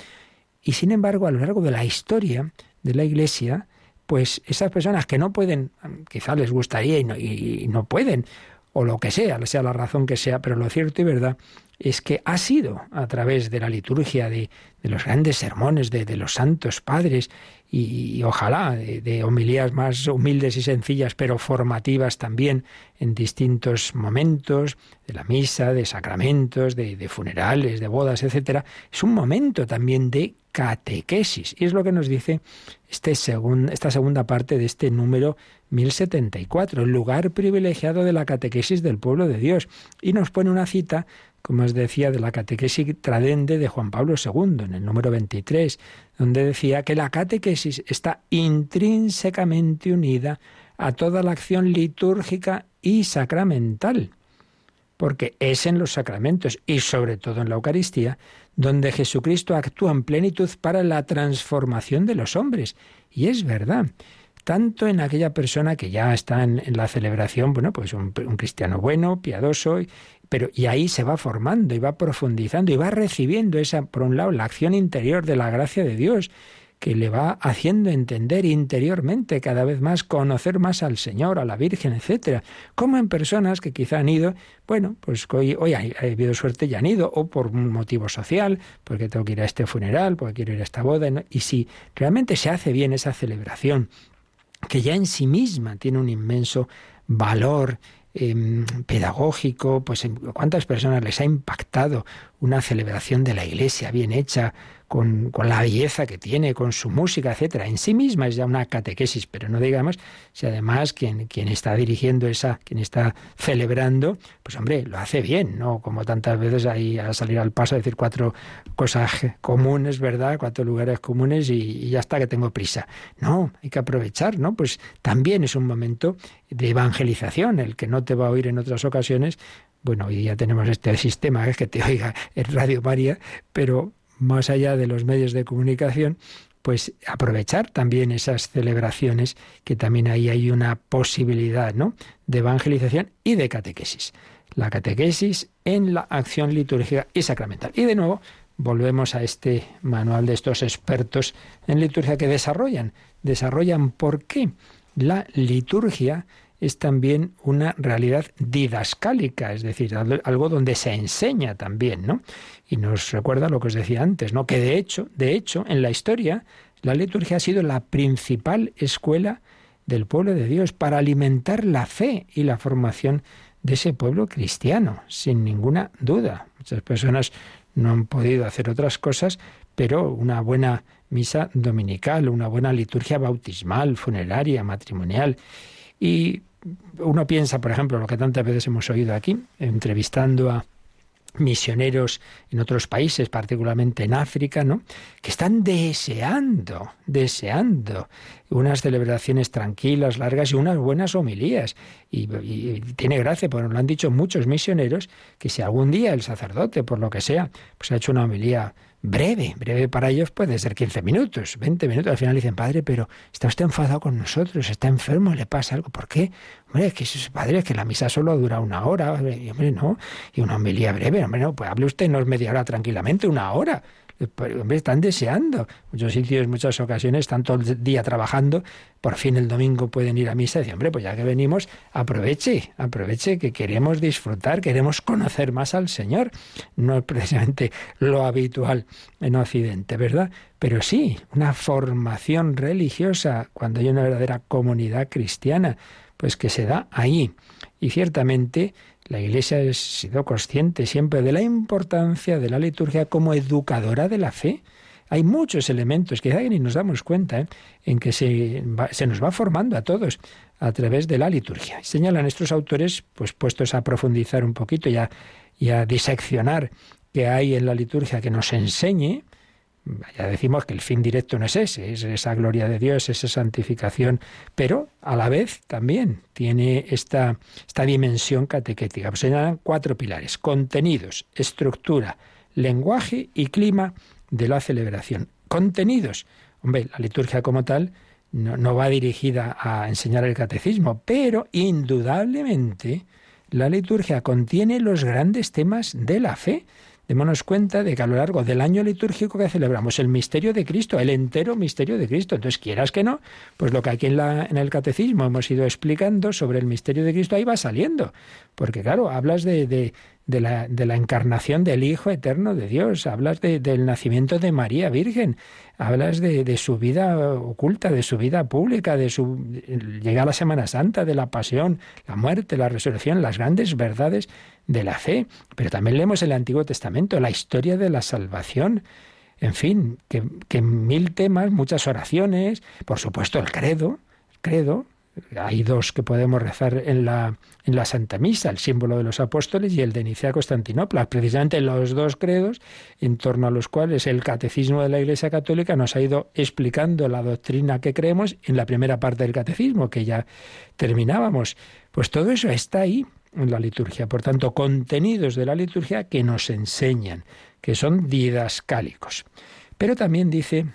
Y sin embargo, a lo largo de la historia de la Iglesia, pues esas personas que no pueden, quizá les gustaría y no, y, no pueden, o lo que sea, sea la razón que sea, pero lo cierto y verdad es que ha sido a través de la liturgia, de, los grandes sermones de, los santos padres y, ojalá de, homilías más humildes y sencillas, pero formativas también en distintos momentos, de la misa, de sacramentos, de, funerales, de bodas, etcétera, es un momento también de catequesis. Y es lo que nos dice este esta segunda parte de este número 1074, el lugar privilegiado de la catequesis del pueblo de Dios. Y nos pone una cita, como os decía, de la catequesis tradende de Juan Pablo II, en el número 23, donde decía que la catequesis está intrínsecamente unida a toda la acción litúrgica y sacramental, porque es en los sacramentos y sobre todo en la Eucaristía donde Jesucristo actúa en plenitud para la transformación de los hombres. Y es verdad, tanto en aquella persona que ya está en, la celebración, bueno, pues un, cristiano bueno, piadoso, pero y ahí se va formando y va profundizando y va recibiendo esa, por un lado, la acción interior de la gracia de Dios que le va haciendo entender interiormente cada vez más, conocer más al Señor, a la Virgen, etcétera, como en personas que quizá han ido, bueno, pues hoy, hoy ha, habido suerte y han ido, o por un motivo social, porque tengo que ir a este funeral, porque quiero ir a esta boda, y si realmente se hace bien esa celebración, que ya en sí misma tiene un inmenso valor em, pedagógico, pues cuántas personas les ha impactado una celebración de la iglesia bien hecha, con, la belleza que tiene, con su música, etcétera. En sí misma es ya una catequesis, pero no digamos si además quien, quien está dirigiendo esa, quien está celebrando, pues hombre, lo hace bien, ¿no? Como tantas veces ahí a salir al paso a decir cuatro cosas comunes, ¿verdad? Cuatro lugares comunes y, ya está que tengo prisa. No, hay que aprovechar, ¿no? Pues también es un momento de evangelización, el que no te va a oír en otras ocasiones, bueno, hoy ya tenemos este sistema es que te oiga en Radio María, pero más allá de los medios de comunicación, pues aprovechar también esas celebraciones, que también ahí hay una posibilidad ¿no? de evangelización y de catequesis. La catequesis en la acción litúrgica y sacramental. Y de nuevo, volvemos a este manual de estos expertos en liturgia que desarrollan. Desarrollan por qué la liturgia es también una realidad didascálica, es decir, algo donde se enseña también, ¿no? Y nos recuerda lo que os decía antes, ¿no? Que de hecho, de hecho, en la historia, la liturgia ha sido la principal escuela del pueblo de Dios para alimentar la fe y la formación de ese pueblo cristiano, sin ninguna duda. Muchas personas no han podido hacer otras cosas, pero una buena misa dominical, una buena liturgia bautismal, funeraria, matrimonial. Y uno piensa, por ejemplo, lo que tantas veces hemos oído aquí, entrevistando a misioneros en otros países, particularmente en África, ¿no? que están deseando, deseando unas celebraciones tranquilas, largas y unas buenas homilías. Y, tiene gracia, porque nos lo han dicho muchos misioneros, que si algún día el sacerdote, por lo que sea, pues ha hecho una homilía breve. Breve para ellos puede ser 15 minutos, 20 minutos. Al final dicen, padre, pero está usted enfadado con nosotros, está enfermo, le pasa algo. ¿Por qué? Hombre, es que padre, es que la misa solo dura una hora. Y, hombre, no. Y una homilía breve. Hombre, no, pues hable usted no es media hora tranquilamente, una hora. Eh, pues, hombre, están deseando. Muchos sitios, muchas ocasiones, están todo el día trabajando, por fin el domingo pueden ir a misa y decir, hombre, pues ya que venimos, aproveche, aproveche que queremos disfrutar, queremos conocer más al Señor. No es precisamente lo habitual en Occidente, ¿verdad? Pero sí, una formación religiosa, cuando hay una verdadera comunidad cristiana, pues que se da ahí. Y ciertamente la Iglesia ha sido consciente siempre de la importancia de la liturgia como educadora de la fe. Hay muchos elementos que ni nos damos cuenta ¿eh? en que se, se, nos va formando a todos a través de la liturgia. Señalan estos autores, pues puestos a profundizar un poquito y a, y a diseccionar qué hay en la liturgia que nos enseñe, ya decimos que el fin directo no es ese, es esa gloria de Dios, esa santificación, pero a la vez también tiene esta, esta dimensión catequética. Pues señalan cuatro pilares, contenidos, estructura, lenguaje y clima de la celebración. Contenidos. Hombre, la liturgia como tal no, no va dirigida a enseñar el catecismo, pero indudablemente la liturgia contiene los grandes temas de la fe démonos cuenta de que a lo largo del año litúrgico que celebramos el misterio de Cristo, el entero misterio de Cristo. Entonces, quieras que no, pues lo que aquí en, la, el catecismo hemos ido explicando sobre el misterio de Cristo ahí va saliendo. Porque claro, hablas de, de la, de la encarnación del Hijo Eterno de Dios, hablas del nacimiento de María Virgen, hablas de, su vida oculta, de su vida pública, de su llega la Semana Santa, de la pasión, la muerte, la resurrección, las grandes verdades de la fe. Pero también leemos el Antiguo Testamento, la historia de la salvación. En fin, que, que mil temas, muchas oraciones, por supuesto el credo, el credo, hay dos que podemos rezar en la, en la Santa Misa, el símbolo de los apóstoles y el de Nicea Constantinopla, precisamente los dos credos en torno a los cuales el catecismo de la Iglesia Católica nos ha ido explicando la doctrina que creemos en la primera parte del catecismo, que ya terminábamos. Pues todo eso está ahí en la liturgia. Por tanto, contenidos de la liturgia que nos enseñan, que son didascálicos. Pero también dice,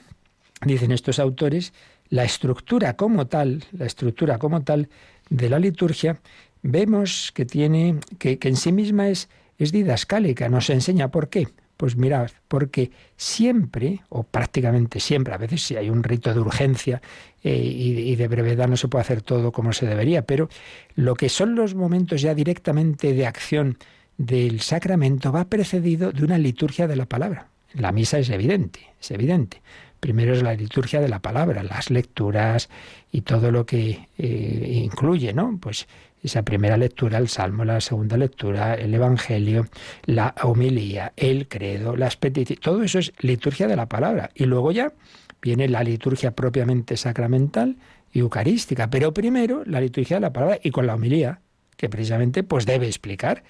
dicen estos autores, la estructura como tal, la estructura como tal de la liturgia, vemos que tiene, que, en sí misma es, es didascálica, nos enseña por qué. Pues mirad, porque siempre, o prácticamente siempre, a veces si hay un rito de urgencia eh, y, de brevedad no se puede hacer todo como se debería, pero lo que son los momentos ya directamente de acción del sacramento va precedido de una liturgia de la palabra. La misa es evidente, es evidente. Primero es la liturgia de la palabra, las lecturas y todo lo que eh, incluye, ¿no? Pues esa primera lectura, el Salmo, la segunda lectura, el Evangelio, la homilía, el credo, las peticiones, todo eso es liturgia de la palabra. Y luego ya viene la liturgia propiamente sacramental y eucarística, pero primero la liturgia de la palabra y con la homilía, que precisamente pues debe explicar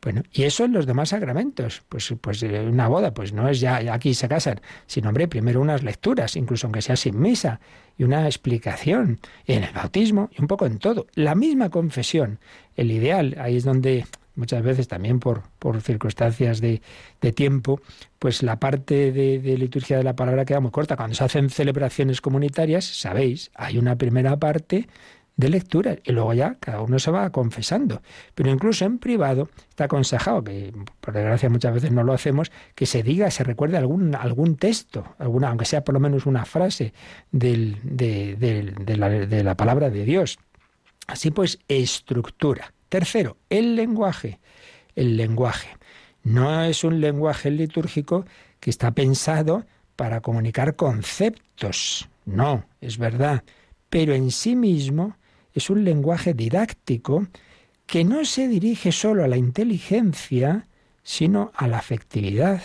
bueno, y eso en los demás sacramentos. Pues, pues eh, una boda, pues no es ya, aquí se casan, sino, hombre, primero unas lecturas, incluso aunque sea sin misa, y una explicación. en el bautismo y un poco en todo. La misma confesión, el ideal, ahí es donde muchas veces también por, por circunstancias de, de, tiempo, pues la parte de, de, liturgia de la palabra queda muy corta. Cuando se hacen celebraciones comunitarias, sabéis, hay una primera parte de lectura y luego ya cada uno se va confesando. Pero incluso en privado está aconsejado, que por desgracia muchas veces no lo hacemos, que se diga, se recuerde algún, algún texto, alguna, aunque sea por lo menos una frase del, de la palabra de Dios. Así pues, estructura. Tercero, el lenguaje. El lenguaje. No es un lenguaje litúrgico que está pensado para comunicar conceptos. No, es verdad. Pero en sí mismo es un lenguaje didáctico que no se dirige solo a la inteligencia, sino a la afectividad,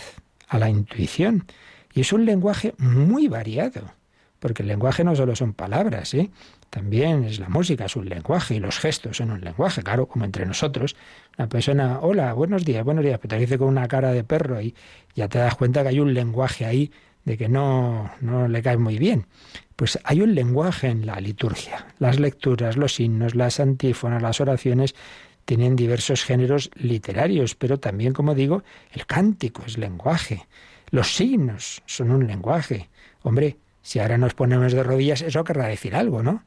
a la intuición. Y es un lenguaje muy variado, porque el lenguaje no solo son palabras, ¿eh? también es la música, es un lenguaje, y los gestos son un lenguaje, claro, como entre nosotros. Una persona, hola, buenos días, buenos días, pero te dice con una cara de perro y ya te das cuenta que hay un lenguaje ahí de que no, no le cae muy bien. Pues hay un lenguaje en la liturgia. Las lecturas, los himnos, las antífonas, las oraciones tienen diversos géneros literarios, pero también, como digo, el cántico es lenguaje. Los signos son un lenguaje. Hombre, si ahora nos ponemos de rodillas, eso querrá decir algo, ¿no?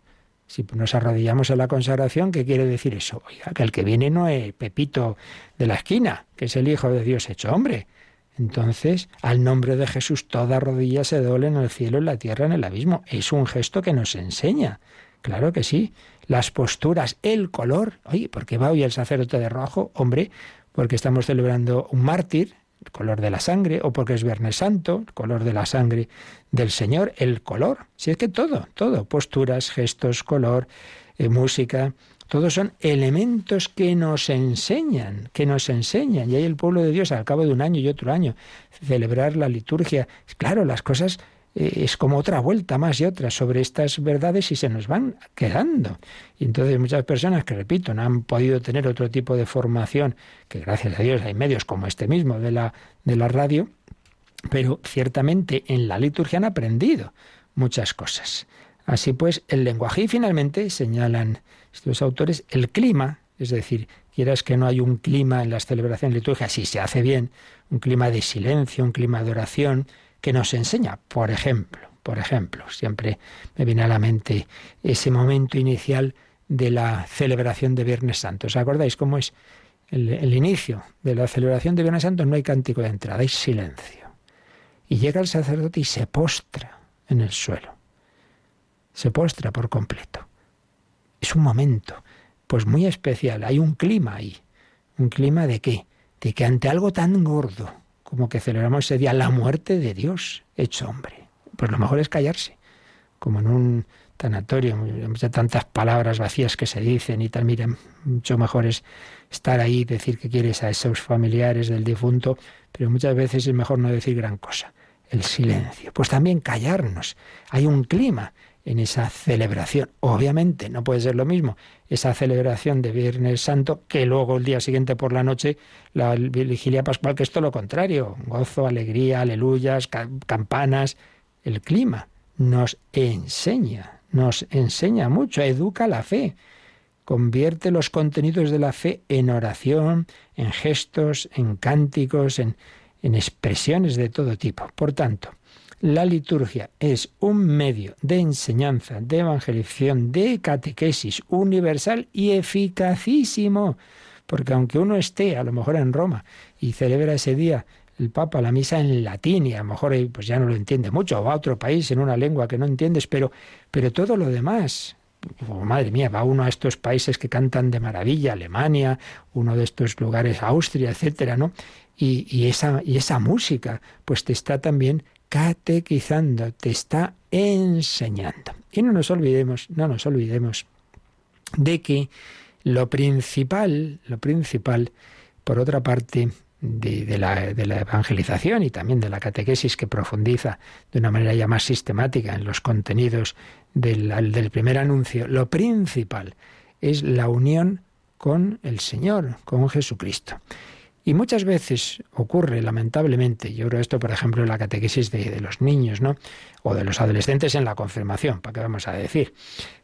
Si nos arrodillamos en la consagración, ¿qué quiere decir eso? Oiga, que el que viene no es Pepito de la esquina, que es el Hijo de Dios hecho hombre. Entonces, al nombre de Jesús, toda rodilla se doble en el cielo, en la tierra, en el abismo. Es un gesto que nos enseña. Claro que sí. Las posturas, el color. Oye, ¿por qué va hoy el sacerdote de rojo? Hombre, porque estamos celebrando un mártir, el color de la sangre, o porque es Viernes Santo, el color de la sangre del Señor, el color. Si es que todo, todo, posturas, gestos, color, eh, música, todos son elementos que nos enseñan, que nos enseñan. Y ahí el pueblo de Dios, al cabo de un año y otro año, celebrar la liturgia. Claro, las cosas eh, es como otra vuelta más y otra sobre estas verdades y se nos van quedando. Y entonces muchas personas que, repito, no han podido tener otro tipo de formación, que gracias a Dios hay medios como este mismo de la, de la radio, pero ciertamente en la liturgia han aprendido muchas cosas. Así pues, el lenguaje y finalmente señalan estos autores el clima, es decir, quieras que no hay un clima en las celebraciones litúrgicas, si se hace bien, un clima de silencio, un clima de oración, que nos enseña, por ejemplo, por ejemplo, siempre me viene a la mente ese momento inicial de la celebración de Viernes Santo. ¿Os acordáis cómo es el, el, inicio de la celebración de Viernes Santo? No hay cántico de entrada, hay silencio. Y llega el sacerdote y se postra en el suelo. Se postra por completo. Es un momento, pues muy especial. Hay un clima ahí. ¿Un clima de qué? De que ante algo tan gordo, como que celebramos ese día la muerte de Dios hecho hombre. Pues lo mejor es callarse, como en un tanatorio, muchas tantas palabras vacías que se dicen y tal. Miren, mucho mejor es estar ahí, decir que quieres a esos familiares del difunto, pero muchas veces es mejor no decir gran cosa. El silencio. Pues también callarnos. Hay un clima en esa celebración. Obviamente no puede ser lo mismo esa celebración de Viernes Santo que luego el día siguiente por la noche la vigilia pascual, que es todo lo contrario, gozo, alegría, aleluyas, campanas. El clima nos enseña, nos enseña mucho, educa la fe, convierte los contenidos de la fe en oración, en gestos, en cánticos, en, en expresiones de todo tipo. Por tanto, la liturgia es un medio de enseñanza, de evangelización, de catequesis universal y eficacísimo. Porque aunque uno esté a lo mejor en Roma y celebra ese día el Papa la misa en latín y a lo mejor eh, pues ya no lo entiende mucho, o va a otro país en una lengua que no entiendes, pero, pero todo lo demás, oh, madre mía, va uno a estos países que cantan de maravilla, Alemania, uno de estos lugares, Austria, etcétera, ¿no? Y, y, esa, y esa música, pues te está también catequizando, te está enseñando. Y no nos olvidemos, no nos olvidemos de que lo principal, lo principal, por otra parte, de, la, evangelización y también de la catequesis que profundiza de una manera ya más sistemática en los contenidos del primer anuncio, lo principal es la unión con el Señor, con Jesucristo. Y muchas veces ocurre, lamentablemente, yo creo esto, por ejemplo, en la catequesis de, los niños, ¿no? O de los adolescentes en la confirmación, ¿para qué vamos a decir?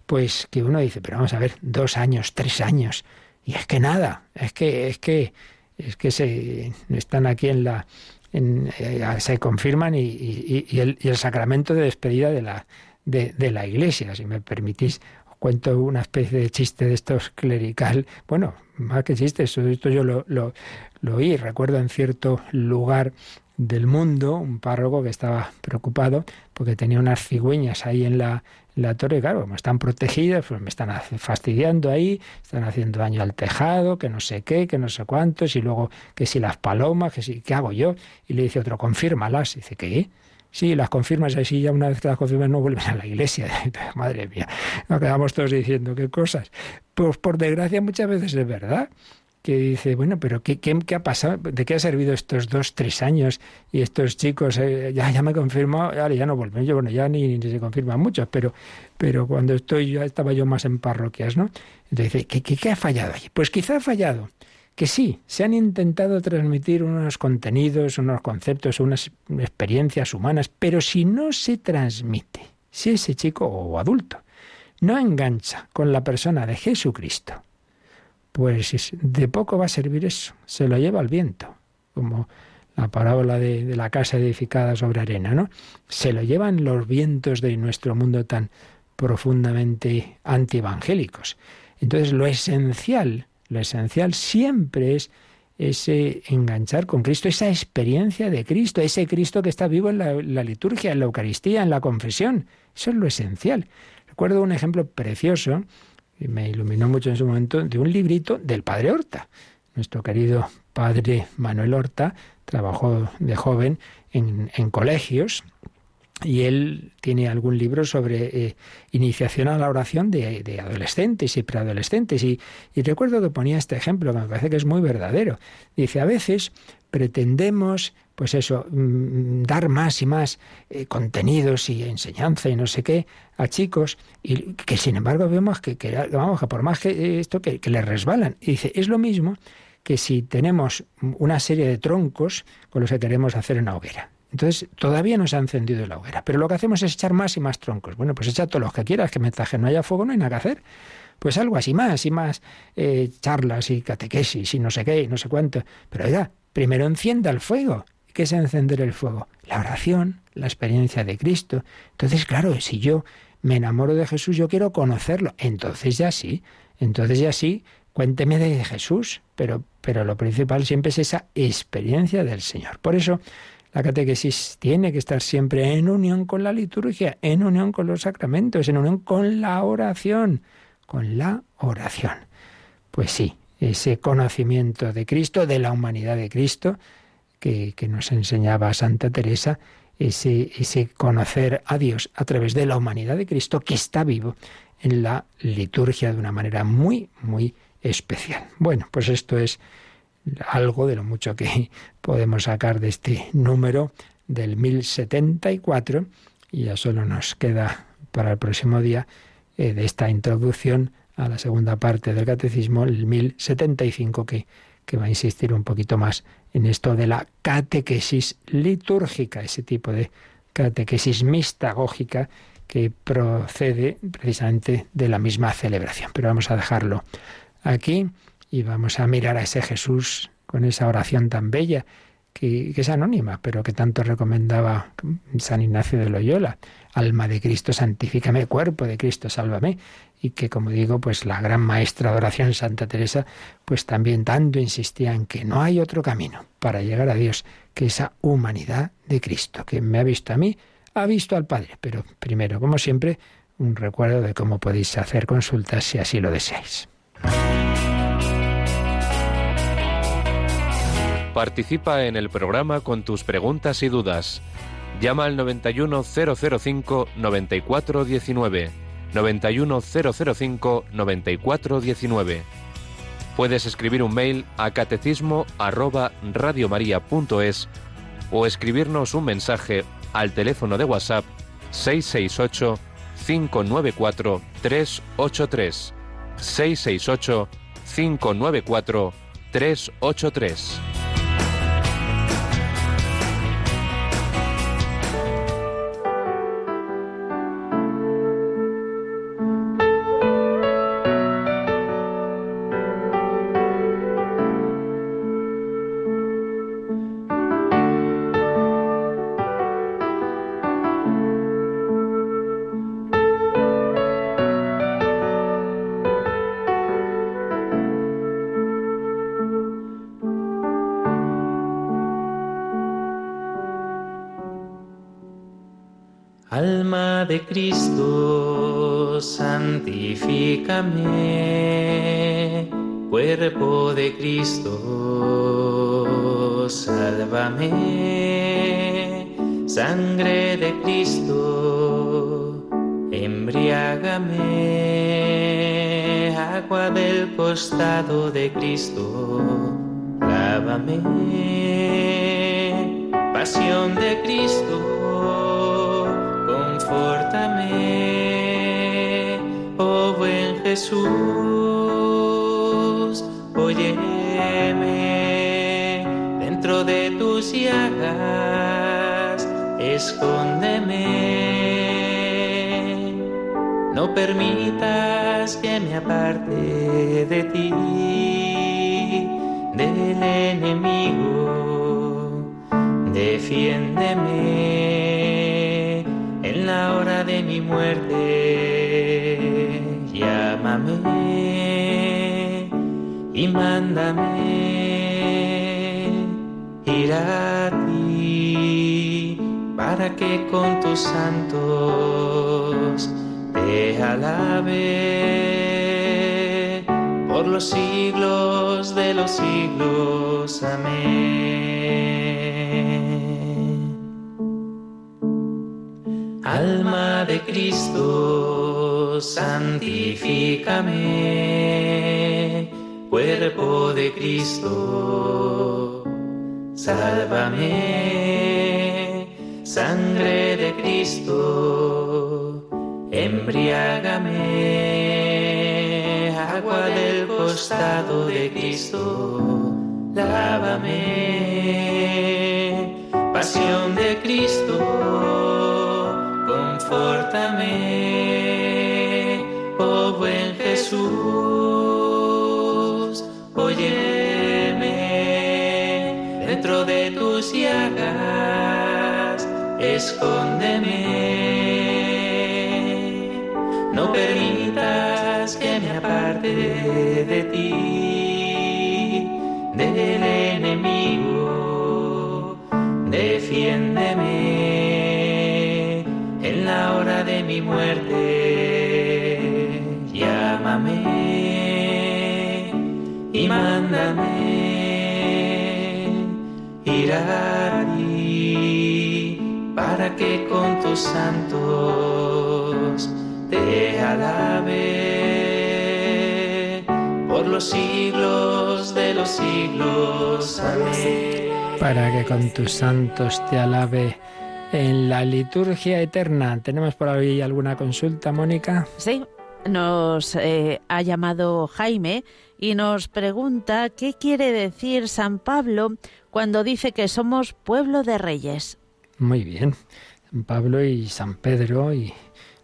Pues que uno dice, pero vamos a ver, dos años, tres años, y es que nada, es que, es que, es que se están aquí en la, eh, se confirman y, el, y, el, sacramento de despedida de la, de, de, la iglesia, si me permitís cuento una especie de chiste de estos clerical. Bueno, más que chiste, esto, esto yo lo, lo, lo oí. Recuerdo en cierto lugar del mundo, un párroco que estaba preocupado porque tenía unas cigüeñas ahí en la, la torre, claro, como están protegidas, pues me están fastidiando ahí, están haciendo daño al tejado, que no sé qué, que no sé cuántos, y luego que si las palomas, que si, ¿qué hago yo? Y le dice otro, confírmalas. Y dice, ¿qué? Sí, las confirmas así, ya una vez que las confirmas no vuelven a la iglesia. Madre mía, nos quedamos todos diciendo qué cosas. Pues por desgracia muchas veces es verdad que dice, bueno, pero ¿qué, qué, qué ha pasado? ¿De qué ha servido estos dos, tres años? Y estos chicos, eh, ya, ya me confirmó, ya, ya no vuelven. Yo, bueno, ya ni, ni, se confirman muchos, pero, pero cuando estoy, ya estaba yo más en parroquias, ¿no? Entonces dice, ¿qué, qué, qué ha fallado allí? Pues quizá ha fallado que sí, se han intentado transmitir unos contenidos, unos conceptos, unas experiencias humanas, pero si no se transmite, si ese chico o adulto no engancha con la persona de Jesucristo, pues de poco va a servir eso, se lo lleva al viento, como la parábola de, de, la casa edificada sobre arena, ¿no? Se lo llevan los vientos de nuestro mundo tan profundamente antievangélicos. Entonces, lo esencial, lo esencial siempre es ese enganchar con Cristo, esa experiencia de Cristo, ese Cristo que está vivo en la, liturgia, en la Eucaristía, en la confesión. Eso es lo esencial. Recuerdo un ejemplo precioso, y me iluminó mucho en su momento, de un librito del padre Horta. Nuestro querido padre Manuel Horta trabajó de joven en, en colegios y él tiene algún libro sobre eh, iniciación a la oración de, de adolescentes y preadolescentes. Y, y, recuerdo que ponía este ejemplo, que me parece que es muy verdadero. Dice, a veces pretendemos, pues eso, mm, dar más y más eh, contenidos y enseñanza y no sé qué a chicos, y que sin embargo vemos que, vamos, que por más que esto, que, que les resbalan. Y dice, es lo mismo que si tenemos una serie de troncos con los que queremos hacer una hoguera. Entonces, todavía no se ha encendido la hoguera, pero lo que hacemos es echar más y más troncos. Bueno, pues echa todos los que quieras, que mientras no haya fuego no hay nada que hacer. Pues algo así más y más eh, charlas y catequesis y no sé qué y no sé cuánto. Pero oiga, primero encienda el fuego. ¿Qué es encender el fuego? La oración, la experiencia de Cristo. Entonces, claro, si yo me enamoro de Jesús, yo quiero conocerlo. Entonces ya sí, entonces ya sí, cuénteme de Jesús, pero, pero lo principal siempre es esa experiencia del Señor. Por eso la catequesis tiene que estar siempre en unión con la liturgia, en unión con los sacramentos, en unión con la oración, con la oración. Pues sí, ese conocimiento de Cristo, de la humanidad de Cristo, que, nos enseñaba Santa Teresa, ese conocer a Dios a través de la humanidad de Cristo que está vivo en la liturgia de una manera muy, muy especial. Bueno, pues esto es algo de lo mucho que podemos sacar de este número del 1074 y ya solo nos queda para el próximo día eh, de esta introducción a la segunda parte del catecismo, el 1075, que, que va a insistir un poquito más en esto de la catequesis litúrgica, ese tipo de catequesis mistagógica que procede precisamente de la misma celebración. Pero vamos a dejarlo aquí y vamos a mirar a ese Jesús con esa oración tan bella que, es anónima, pero que tanto recomendaba San Ignacio de Loyola. Alma de Cristo, santifícame, cuerpo de Cristo, sálvame. Y que, como digo, pues la gran maestra de oración, Santa Teresa, pues también tanto insistía en que no hay otro camino para llegar a Dios que esa humanidad de Cristo. Que me ha visto a mí, ha visto al Padre. Pero primero, como siempre, un recuerdo de cómo podéis hacer consultas si así lo deseáis. Participa en el programa con tus preguntas y dudas. Llama al 91005 9419. 91005 9419. Puedes escribir un mail a catecismo arroba radiomaria.es o escribirnos un mensaje al teléfono de WhatsApp 668 594 383 668 594 383. Cuerpo de Cristo, sálvame. Sangre de Cristo, embriágame. Agua del costado de Cristo, lávame. Pasión de Cristo Jesús, óyeme dentro de tus llagas, escóndeme. No permitas que me aparte de ti, del enemigo defiéndeme en la hora de mi muerte, llámame y mándame ir a ti para que con tus santos te alabe por los siglos de los siglos. Amén. Alma de Cristo, santifícame. Cuerpo de Cristo, sálvame. Sangre de Cristo, embriágame. Agua del costado de Cristo, lávame. Pasión de Cristo, confórtame. Oh buen Jesús, óyeme dentro de tus llagas, escóndeme. No permitas que me aparte de ti, de mi muerte. Llámame y mándame ir a ti para que con tus santos te alabe por los siglos de los siglos. Amén. Para que con tus santos te alabe en la liturgia eterna. ¿Tenemos por ahí alguna consulta, Mónica? Sí, nos eh, ha llamado Jaime y nos pregunta qué quiere decir San Pablo cuando dice que somos pueblo de reyes. Muy bien. San Pablo y San Pedro y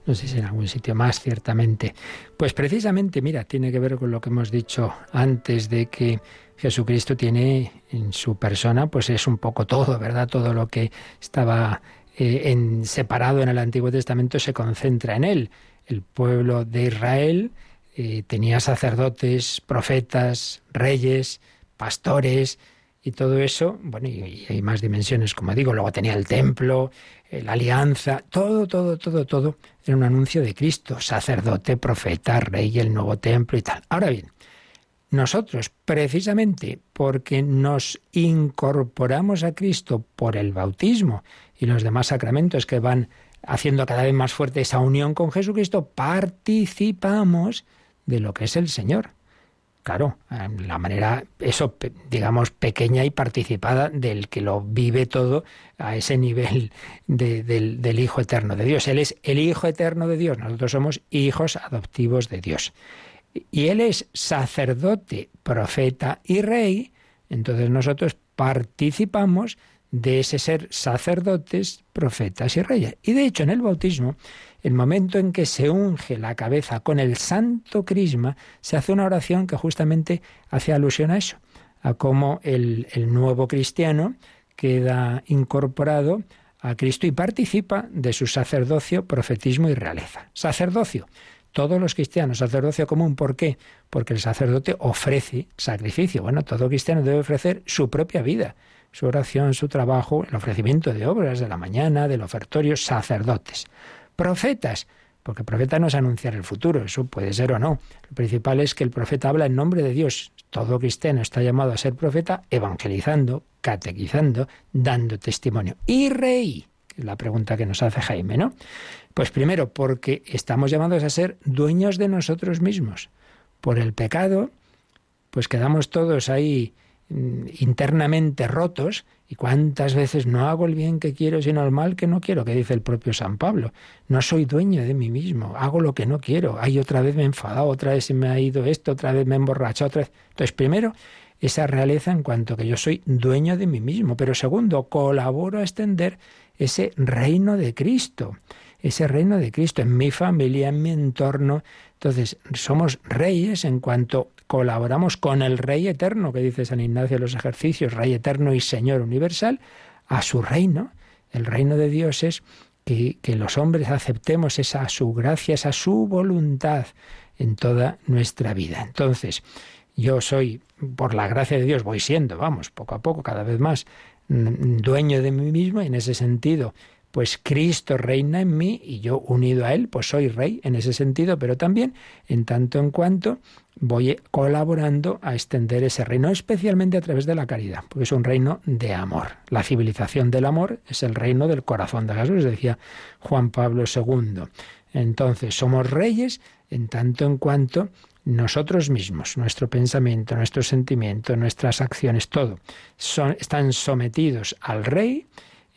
no sé si en algún sitio más, ciertamente. Pues precisamente, mira, tiene que ver con lo que hemos dicho antes de que Jesucristo tiene en su persona, pues es un poco todo, ¿verdad? Todo lo que estaba eh, en, separado en el Antiguo Testamento se concentra en él. El pueblo de Israel eh, tenía sacerdotes, profetas, reyes, pastores, y todo eso, bueno, y, y hay más dimensiones, como digo, luego tenía el templo, eh, la alianza, todo, todo, todo, todo era un anuncio de Cristo, sacerdote, profeta, rey, el nuevo templo y tal. Ahora bien, nosotros, precisamente porque nos incorporamos a Cristo por el bautismo y los demás sacramentos que van haciendo cada vez más fuerte esa unión con Jesucristo, participamos de lo que es el Señor. Claro, la manera, eso, digamos, pequeña y participada del que lo vive todo a ese nivel de, del, del Hijo Eterno de Dios. Él es el Hijo Eterno de Dios, nosotros somos hijos adoptivos de Dios. Y Él es sacerdote, profeta y rey, entonces nosotros participamos de ese ser sacerdotes, profetas y reyes. Y de hecho en el bautismo, el momento en que se unge la cabeza con el santo crisma, se hace una oración que justamente hace alusión a eso, a cómo el, el nuevo cristiano queda incorporado a Cristo y participa de su sacerdocio, profetismo y realeza. Sacerdocio. Todos los cristianos, sacerdocio común, ¿por qué? Porque el sacerdote ofrece sacrificio. Bueno, todo cristiano debe ofrecer su propia vida, su oración, su trabajo, el ofrecimiento de obras de la mañana, del ofertorio, sacerdotes. Profetas, porque profeta no es anunciar el futuro, eso puede ser o no. Lo principal es que el profeta habla en nombre de Dios. Todo cristiano está llamado a ser profeta evangelizando, catequizando, dando testimonio. Y rey, es la pregunta que nos hace Jaime, ¿no? Pues primero, porque estamos llamados a ser dueños de nosotros mismos. Por el pecado, pues quedamos todos ahí internamente rotos y cuántas veces no hago el bien que quiero sino el mal que no quiero, que dice el propio San Pablo. No soy dueño de mí mismo, hago lo que no quiero. Ay, otra vez me he enfadado, otra vez se me ha ido esto, otra vez me he emborrachado, otra vez. Entonces, primero, esa realeza en cuanto que yo soy dueño de mí mismo, pero segundo, colaboro a extender ese reino de Cristo, ese reino de Cristo en mi familia, en mi entorno. Entonces, somos reyes en cuanto colaboramos con el Rey Eterno, que dice San Ignacio de los ejercicios, Rey Eterno y Señor Universal, a su reino. El reino de Dios es que, que los hombres aceptemos esa su gracia, esa su voluntad en toda nuestra vida. Entonces, yo soy, por la gracia de Dios, voy siendo, vamos, poco a poco, cada vez más, mm, dueño de mí mismo y en ese sentido pues Cristo reina en mí y yo unido a Él, pues soy rey en ese sentido, pero también en tanto en cuanto voy colaborando a extender ese reino, especialmente a través de la caridad, porque es un reino de amor. La civilización del amor es el reino del corazón de Jesús, decía Juan Pablo II. Entonces, somos reyes en tanto en cuanto nosotros mismos, nuestro pensamiento, nuestro sentimiento, nuestras acciones, todo, son, están sometidos al rey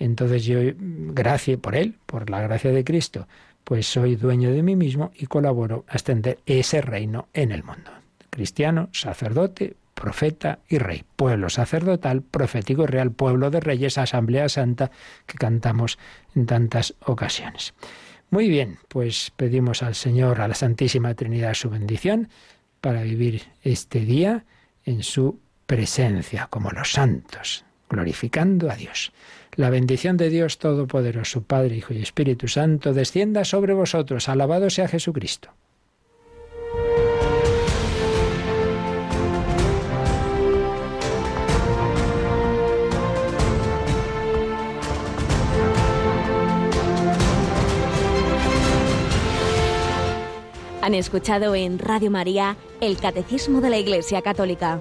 entonces yo, gracias por Él, por la gracia de Cristo, pues soy dueño de mí mismo y colaboro a extender ese reino en el mundo. Cristiano, sacerdote, profeta y rey. Pueblo sacerdotal, profético y real, pueblo de reyes, asamblea santa que cantamos en tantas ocasiones. Muy bien, pues pedimos al Señor, a la Santísima Trinidad, su bendición para vivir este día en su presencia, como los santos, glorificando a Dios. La bendición de Dios Todopoderoso, Padre, Hijo y Espíritu Santo, descienda sobre vosotros. Alabado sea Jesucristo. Han escuchado en Radio María el Catecismo de la Iglesia Católica